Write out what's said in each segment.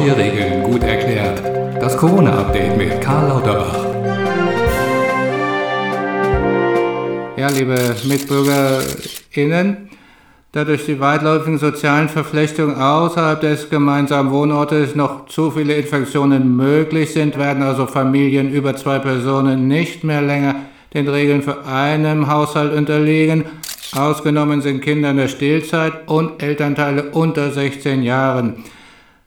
Neue Regeln gut erklärt. Das Corona-Update mit Karl Lauterbach. Ja, liebe MitbürgerInnen, da durch die weitläufigen sozialen Verflechtungen außerhalb des gemeinsamen Wohnortes noch zu viele Infektionen möglich sind, werden also Familien über zwei Personen nicht mehr länger den Regeln für einen Haushalt unterliegen. Ausgenommen sind Kinder in der Stillzeit und Elternteile unter 16 Jahren.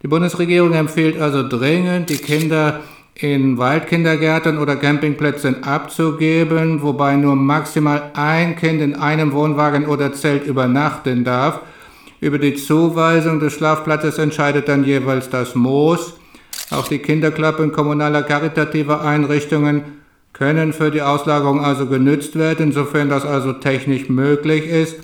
Die Bundesregierung empfiehlt also dringend, die Kinder in Waldkindergärten oder Campingplätzen abzugeben, wobei nur maximal ein Kind in einem Wohnwagen oder Zelt übernachten darf. Über die Zuweisung des Schlafplatzes entscheidet dann jeweils das Moos. Auch die Kinderklappen kommunaler karitativer Einrichtungen können für die Auslagerung also genützt werden, sofern das also technisch möglich ist.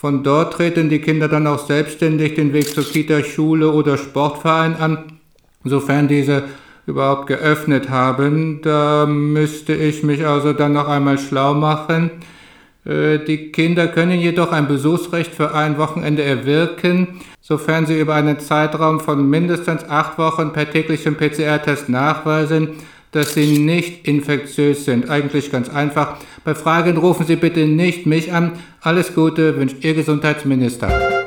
Von dort treten die Kinder dann auch selbstständig den Weg zur Kita, Schule oder Sportverein an, sofern diese überhaupt geöffnet haben. Da müsste ich mich also dann noch einmal schlau machen. Äh, die Kinder können jedoch ein Besuchsrecht für ein Wochenende erwirken, sofern sie über einen Zeitraum von mindestens acht Wochen per täglichem PCR-Test nachweisen, dass sie nicht infektiös sind. Eigentlich ganz einfach. Bei Fragen rufen Sie bitte nicht mich an. Alles Gute wünscht Ihr Gesundheitsminister.